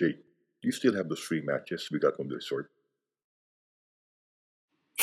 Jake, do you still have those three matches we got from the resort?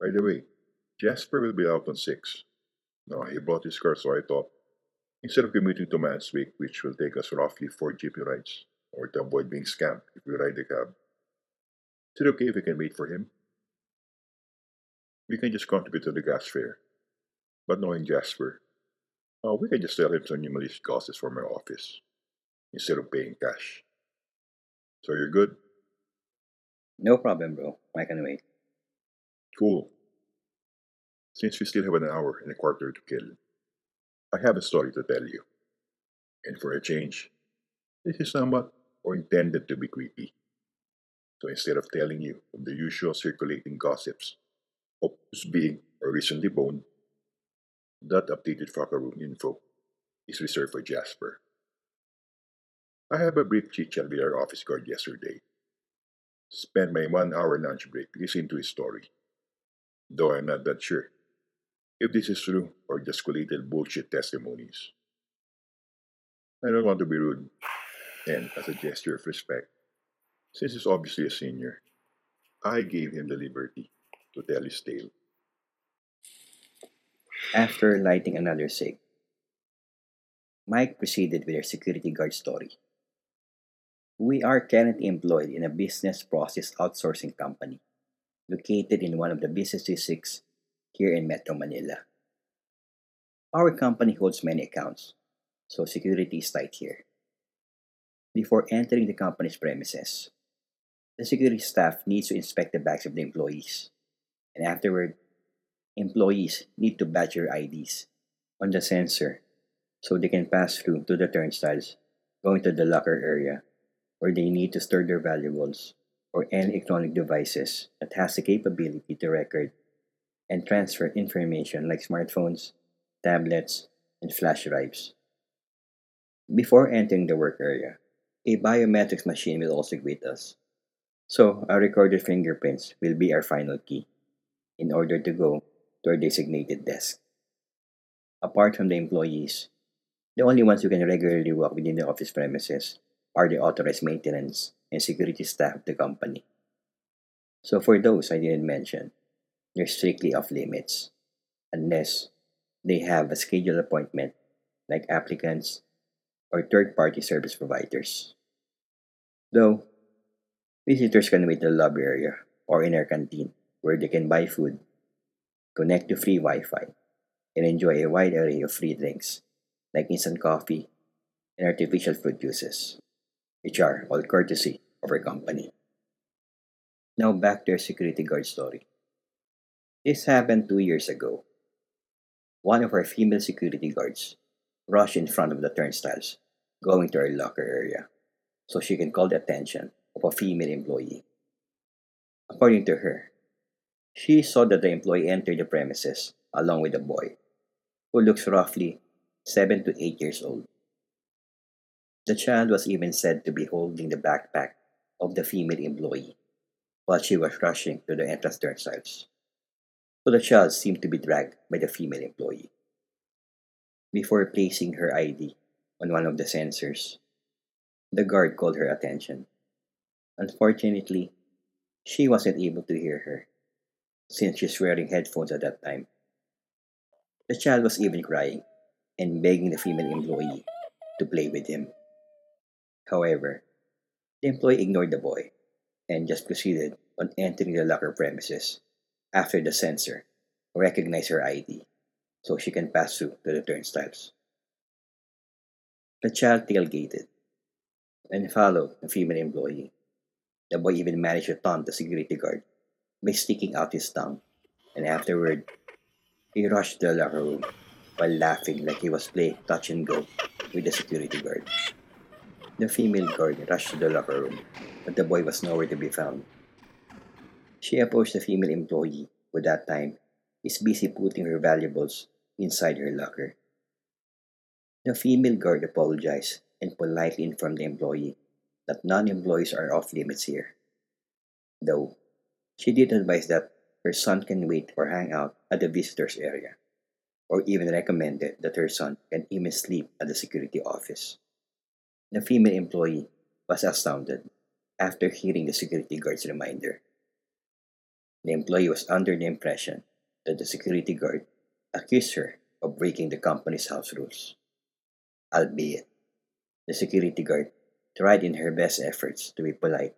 By the way, Jasper will be out on 6. No, he brought his car, so I thought, instead of commuting to Manswick, which will take us roughly 4 GP rides, or to avoid being scammed if we ride the cab, is it okay if we can wait for him? We can just contribute to the gas fare. But knowing Jasper, uh, we can just sell him some malicious gossips from my office instead of paying cash. So you're good? No problem, bro. I can wait. Cool. Since we still have an hour and a quarter to kill, I have a story to tell you. And for a change, this is somewhat or intended to be creepy. So instead of telling you of the usual circulating gossips of who's being or recently boned, that updated Fucker Room info is reserved for Jasper. I have a brief chit chat with our office guard yesterday. Spent my one hour lunch break listening to his story, though I'm not that sure if this is true or just collated bullshit testimonies. I don't want to be rude, and as a gesture of respect, since he's obviously a senior, I gave him the liberty to tell his tale. After lighting another cig, Mike proceeded with her security guard story. We are currently employed in a business process outsourcing company located in one of the business districts here in Metro Manila. Our company holds many accounts, so security is tight here. Before entering the company's premises, the security staff needs to inspect the bags of the employees, and afterward, employees need to badge their IDs on the sensor so they can pass through to the turnstiles going to the locker area where they need to store their valuables or any electronic devices that has the capability to record and transfer information like smartphones, tablets, and flash drives. Before entering the work area, a biometrics machine will also greet us. So, our recorded fingerprints will be our final key in order to go to our designated desk. Apart from the employees, the only ones who can regularly walk within the office premises are the authorized maintenance and security staff of the company. So, for those I didn't mention, they're strictly off limits unless they have a scheduled appointment like applicants or third party service providers. Though, visitors can wait in the lobby area or in our canteen where they can buy food, connect to free Wi Fi, and enjoy a wide array of free drinks like instant coffee and artificial fruit juices, which are all courtesy of our company. Now back to our security guard story. This happened two years ago. One of our female security guards rushed in front of the turnstiles, going to our locker area, so she can call the attention of a female employee. According to her, she saw that the employee entered the premises along with a boy, who looks roughly 7 to 8 years old. The child was even said to be holding the backpack of the female employee while she was rushing to the entrance turnstiles. The child seemed to be dragged by the female employee. Before placing her ID on one of the sensors, the guard called her attention. Unfortunately, she wasn't able to hear her since she's wearing headphones at that time. The child was even crying and begging the female employee to play with him. However, the employee ignored the boy and just proceeded on entering the locker premises after the sensor recognize her ID so she can pass through to the turnstiles. The child tailgated and followed the female employee. The boy even managed to taunt the security guard by sticking out his tongue, and afterward, he rushed to the locker room while laughing like he was playing touch and go with the security guard. The female guard rushed to the locker room, but the boy was nowhere to be found. She approached the female employee, who that time is busy putting her valuables inside her locker. The female guard apologized and politely informed the employee that non employees are off limits here. Though she did advise that her son can wait or hang out at the visitors area, or even recommended that her son can even sleep at the security office. The female employee was astounded after hearing the security guard's reminder. The employee was under the impression that the security guard accused her of breaking the company's house rules. Albeit, the security guard tried in her best efforts to be polite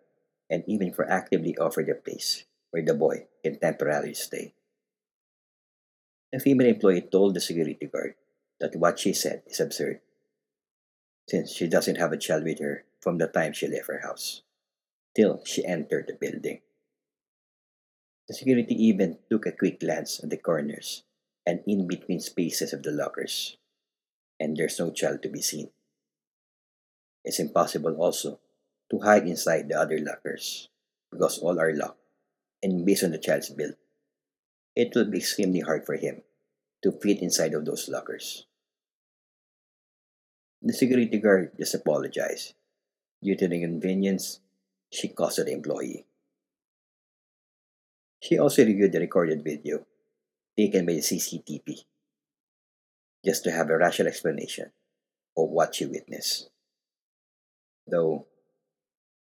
and even proactively offered a place where the boy can temporarily stay. The female employee told the security guard that what she said is absurd, since she doesn't have a child with her from the time she left her house till she entered the building. The security even took a quick glance at the corners and in between spaces of the lockers, and there's no child to be seen. It's impossible also to hide inside the other lockers because all are locked, and based on the child's build, it will be extremely hard for him to fit inside of those lockers. The security guard just apologized due to the inconvenience she caused the employee. She also reviewed the recorded video taken by the CCTV just to have a rational explanation of what she witnessed. Though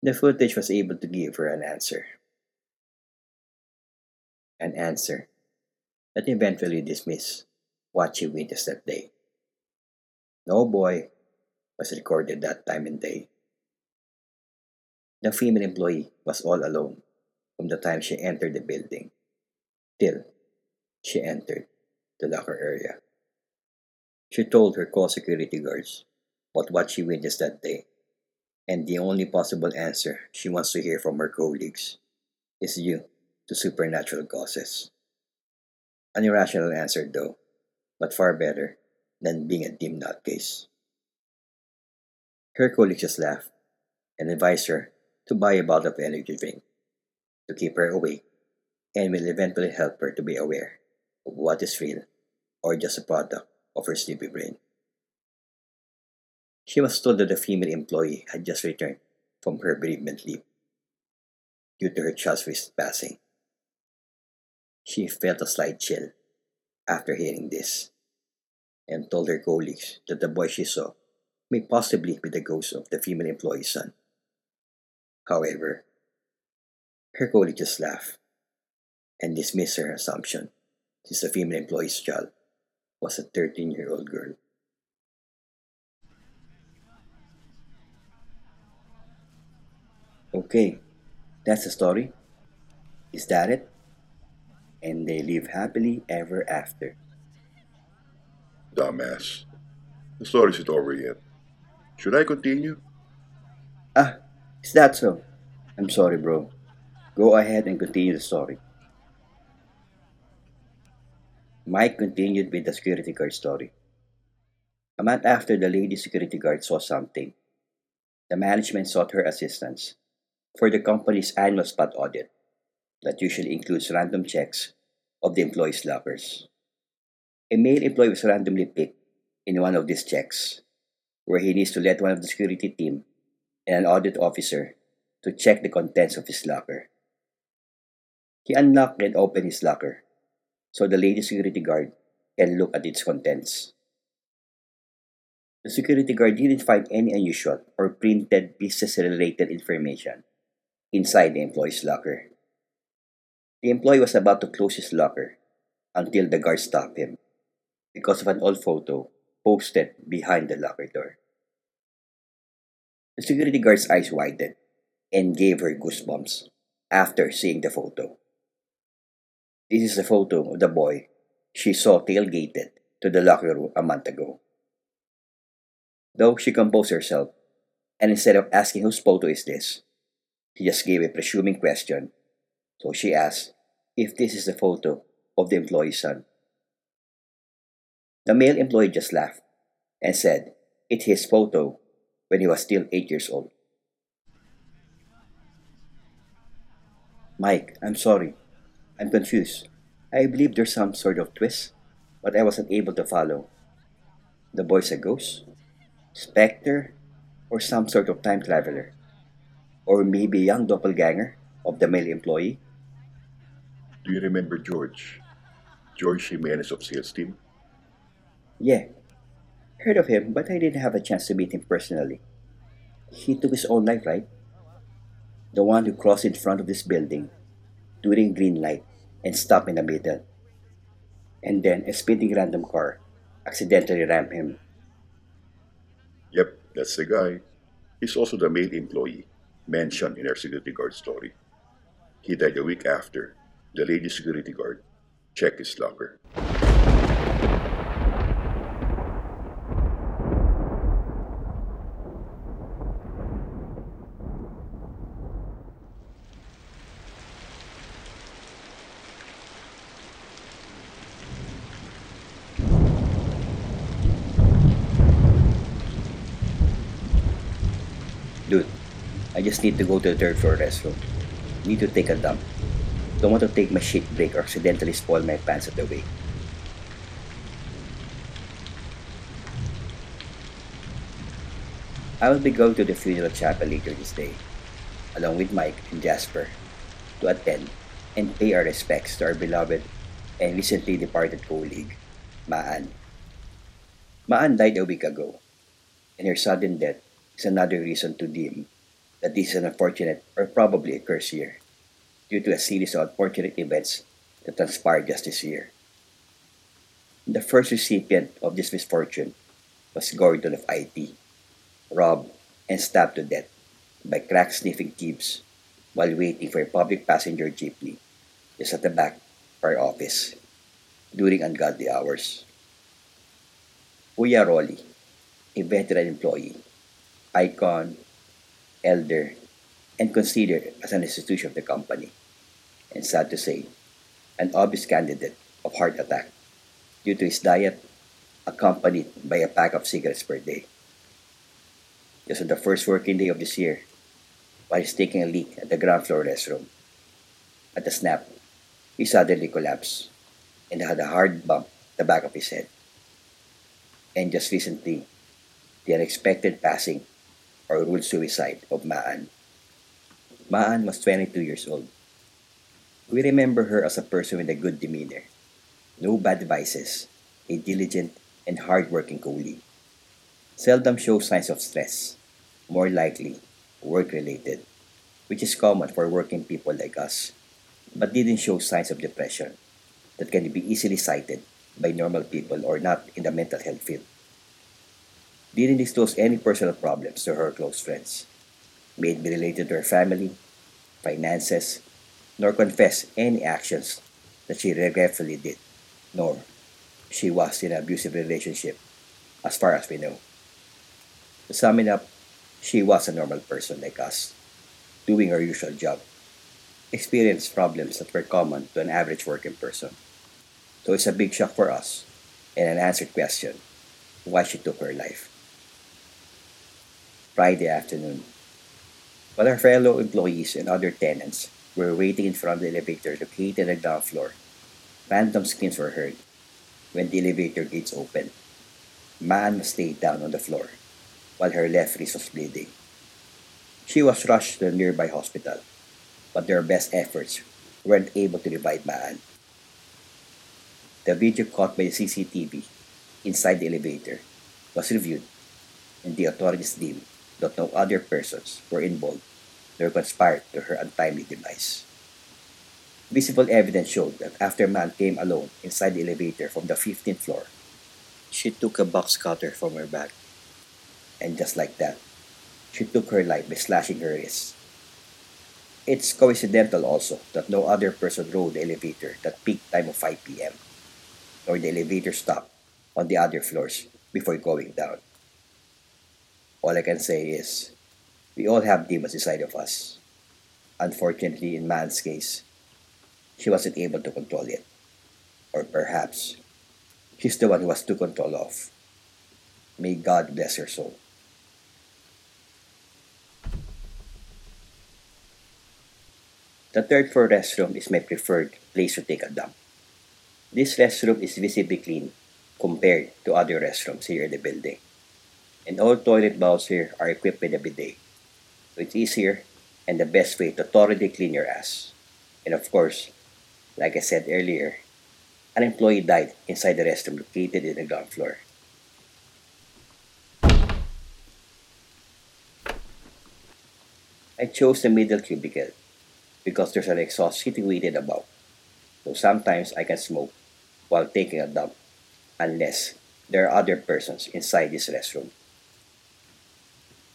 the footage was able to give her an answer. An answer that eventually dismissed what she witnessed that day. No boy was recorded that time and day. The female employee was all alone from the time she entered the building till she entered the locker area. She told her co-security guards about what she witnessed that day, and the only possible answer she wants to hear from her colleagues is due to supernatural causes. An irrational answer, though, but far better than being a dim nutcase. Her colleagues just laughed and advised her to buy a bottle of energy drink to keep her awake and will eventually help her to be aware of what is real or just a product of her sleepy brain. She was told that the female employee had just returned from her bereavement leave due to her child's passing. She felt a slight chill after hearing this and told her colleagues that the boy she saw may possibly be the ghost of the female employee's son. However, her colleague just laughed and dismissed her assumption since the female employee's child was a 13 year old girl. Okay, that's the story. Is that it? And they live happily ever after. Dumbass. The story isn't over yet. Should I continue? Ah, is that so? I'm sorry, bro. Go ahead and continue the story. Mike continued with the security guard story. A month after the lady security guard saw something, the management sought her assistance for the company's annual spot audit that usually includes random checks of the employees' lockers. A male employee was randomly picked in one of these checks, where he needs to let one of the security team and an audit officer to check the contents of his locker. He unlocked and opened his locker so the lady security guard can look at its contents. The security guard didn't find any unusual or printed business related information inside the employee's locker. The employee was about to close his locker until the guard stopped him because of an old photo posted behind the locker door. The security guard's eyes widened and gave her goosebumps after seeing the photo. This is a photo of the boy she saw tailgated to the locker room a month ago. Though she composed herself, and instead of asking whose photo is this, she just gave a presuming question. So she asked if this is a photo of the employee's son. The male employee just laughed and said it's his photo when he was still eight years old. Mike, I'm sorry. I'm confused. I believe there's some sort of twist, but I wasn't able to follow. The boy's a ghost? Spectre? Or some sort of time traveler? Or maybe a young doppelganger of the male employee? Do you remember George? George Jimenez of sales team? Yeah, heard of him, but I didn't have a chance to meet him personally. He took his own life, right? The one who crossed in front of this building during green light and stopped in the middle. And then a speeding random car accidentally rammed him. Yep, that's the guy. He's also the male employee mentioned in our security guard story. He died a week after the lady security guard checked his locker. Just need to go to the third floor restroom. Need to take a dump. Don't want to take my shit break or accidentally spoil my pants at the way. I will be going to the funeral chapel later this day, along with Mike and Jasper, to attend and pay our respects to our beloved and recently departed colleague, Maan. Maan died a week ago, and her sudden death is another reason to deem that this is an unfortunate or probably a curse year due to a series of unfortunate events that transpired just this year. The first recipient of this misfortune was Gordon of IT, robbed and stabbed to death by crack sniffing thieves while waiting for a public passenger jeepney just at the back of our office during ungodly hours. Kuya Rolly, a veteran employee, icon, elder, and considered as an institution of the company, and sad to say, an obvious candidate of heart attack due to his diet accompanied by a pack of cigarettes per day. Just on the first working day of this year, while he's taking a leak at the ground floor restroom, at the snap, he suddenly collapsed and had a hard bump at the back of his head. And just recently, the unexpected passing or ruled suicide of Maan. Maan was 22 years old. We remember her as a person with a good demeanor, no bad vices, a diligent and hardworking colleague. Seldom shows signs of stress, more likely work related, which is common for working people like us, but didn't show signs of depression that can be easily cited by normal people or not in the mental health field didn't disclose any personal problems to her close friends, may it be related to her family, finances, nor confess any actions that she regretfully did, nor she was in an abusive relationship, as far as we know. To sum it up, she was a normal person like us, doing her usual job, experienced problems that were common to an average working person. So it's a big shock for us and an answered question why she took her life. Friday afternoon. While our fellow employees and other tenants were waiting in front of the elevator located on the ground floor, random screams were heard when the elevator gates opened. Maan stayed down on the floor while her left wrist was bleeding. She was rushed to a nearby hospital, but their best efforts weren't able to revive Maan. The video caught by the CCTV inside the elevator was reviewed, and the authorities deemed that no other persons were involved nor conspired to her untimely demise. Visible evidence showed that after Maan came alone inside the elevator from the 15th floor, she took a box cutter from her bag. And just like that, she took her life by slashing her wrists. It's coincidental also that no other person rode the elevator that peak time of 5 p.m., nor the elevator stopped on the other floors before going down. All I can say is, we all have demons inside of us. Unfortunately, in man's case, she wasn't able to control it. Or perhaps, she's the one who was to control of. May God bless her soul. The third floor restroom is my preferred place to take a dump. This restroom is visibly clean compared to other restrooms here in the building. And all toilet bowls here are equipped with a bidet. So it's easier and the best way to thoroughly clean your ass. And of course, like I said earlier, an employee died inside the restroom located in the ground floor. I chose the middle cubicle because there's an exhaust situated above. So sometimes I can smoke while taking a dump unless there are other persons inside this restroom.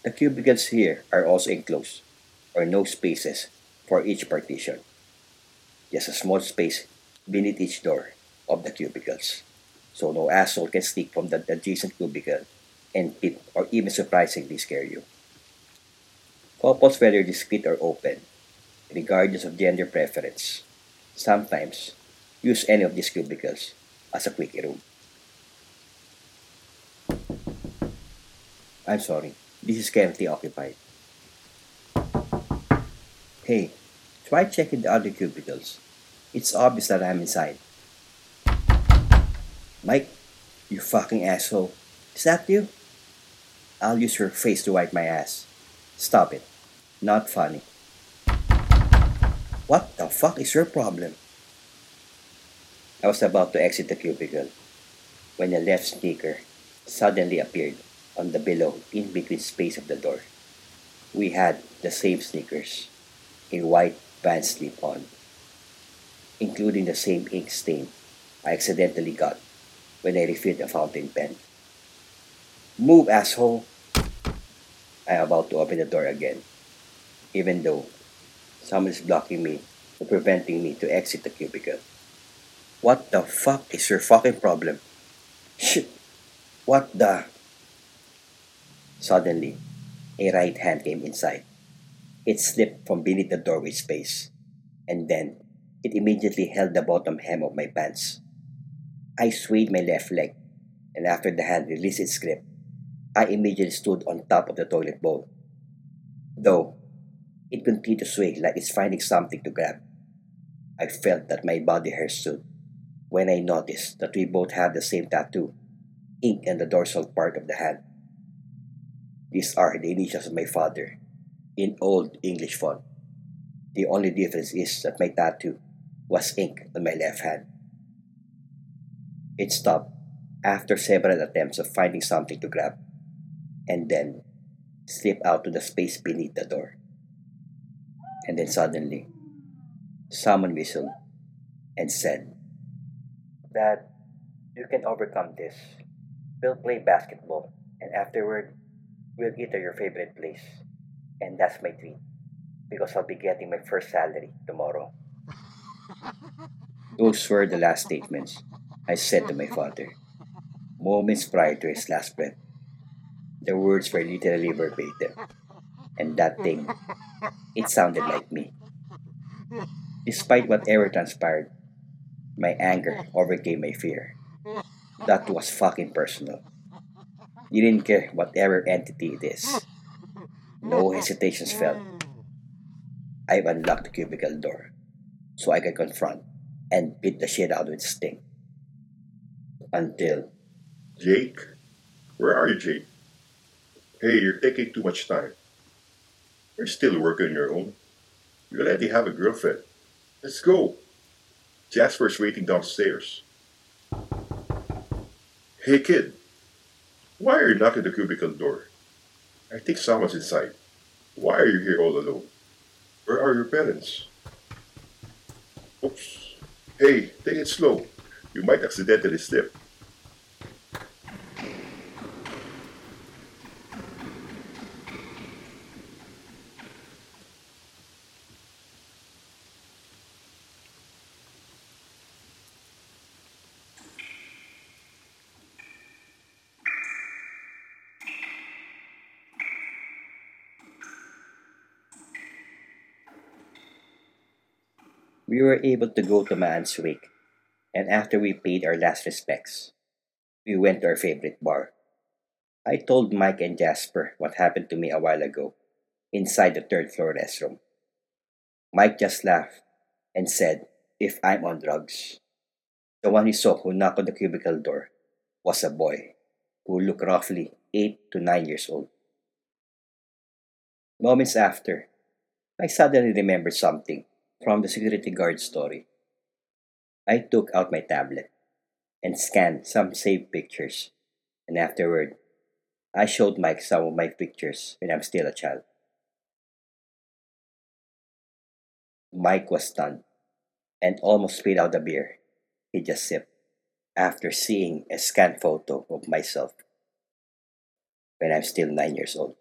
The cubicles here are also enclosed or no spaces for each partition. Just a small space beneath each door of the cubicles. So no asshole can sneak from the adjacent cubicle and peep or even surprisingly scare you. Couples, whether discreet or open, regardless of gender preference, sometimes use any of these cubicles as a quickie room. I'm sorry, this is currently occupied. Hey, try checking the other cubicles. It's obvious that I'm inside. Mike, you fucking asshole. Is that you? I'll use your face to wipe my ass. Stop it. Not funny. What the fuck is your problem? I was about to exit the cubicle when a left sneaker suddenly appeared on the below in between space of the door. We had the same sneakers, a white pants slip on, including the same ink stain I accidentally got when I refilled a fountain pen. Move, asshole! I am about to open the door again, even though someone is blocking me or preventing me to exit the cubicle. What the fuck is your fucking problem? Shit! What the? Suddenly, a right hand came inside. It slipped from beneath the doorway space, and then it immediately held the bottom hem of my pants. I swayed my left leg, and after the hand released its grip, I immediately stood on top of the toilet bowl. Though it continued to sway like it's finding something to grab. I felt that my body hair stood when I noticed that we both had the same tattoo, ink in the dorsal part of the hand. These are the initials of my father, in old English font. The only difference is that my tattoo was ink on my left hand. It stopped after several attempts of finding something to grab, and then slipped out to the space beneath the door. And then suddenly, someone whistled and said, Dad, you can overcome this. We'll play basketball, and afterward, we'll eat at your favorite place. And that's my treat, because I'll be getting my first salary tomorrow. Those were the last statements I said to my father, moments prior to his last breath. The words were literally verbatim, and that thing, it sounded like me. Despite whatever transpired, my anger overcame my fear. That was fucking personal. You didn't care whatever entity it is. No mm. hesitations mm. felt. I've unlocked the cubicle door so I can confront and beat the shit out of its sting. Until Jake? Where are you, Jake? Hey, you're taking too much time. You're still working on your own. You already have a girlfriend. Let's go. Jasper's waiting downstairs. Hey, kid. Why are you knocking the cubicle door? I think someone's inside. Why are you here all alone? Where are your parents? Oops. Hey, take it slow. You might accidentally slip. We were able to go to Maan's wake, and after we paid our last respects, we went to our favorite bar. I told Mike and Jasper what happened to me a while ago inside the third floor restroom. Mike just laughed and said, If I'm on drugs. The one he saw who knocked on the cubicle door was a boy who looked roughly 8 to 9 years old. Moments after, I suddenly remembered something from the security guard story. I took out my tablet and scanned some saved pictures, and afterward, I showed Mike some of my pictures when I'm still a child. Mike was stunned and almost spit out the beer he just sipped after seeing a scanned photo of myself when I'm still nine years old.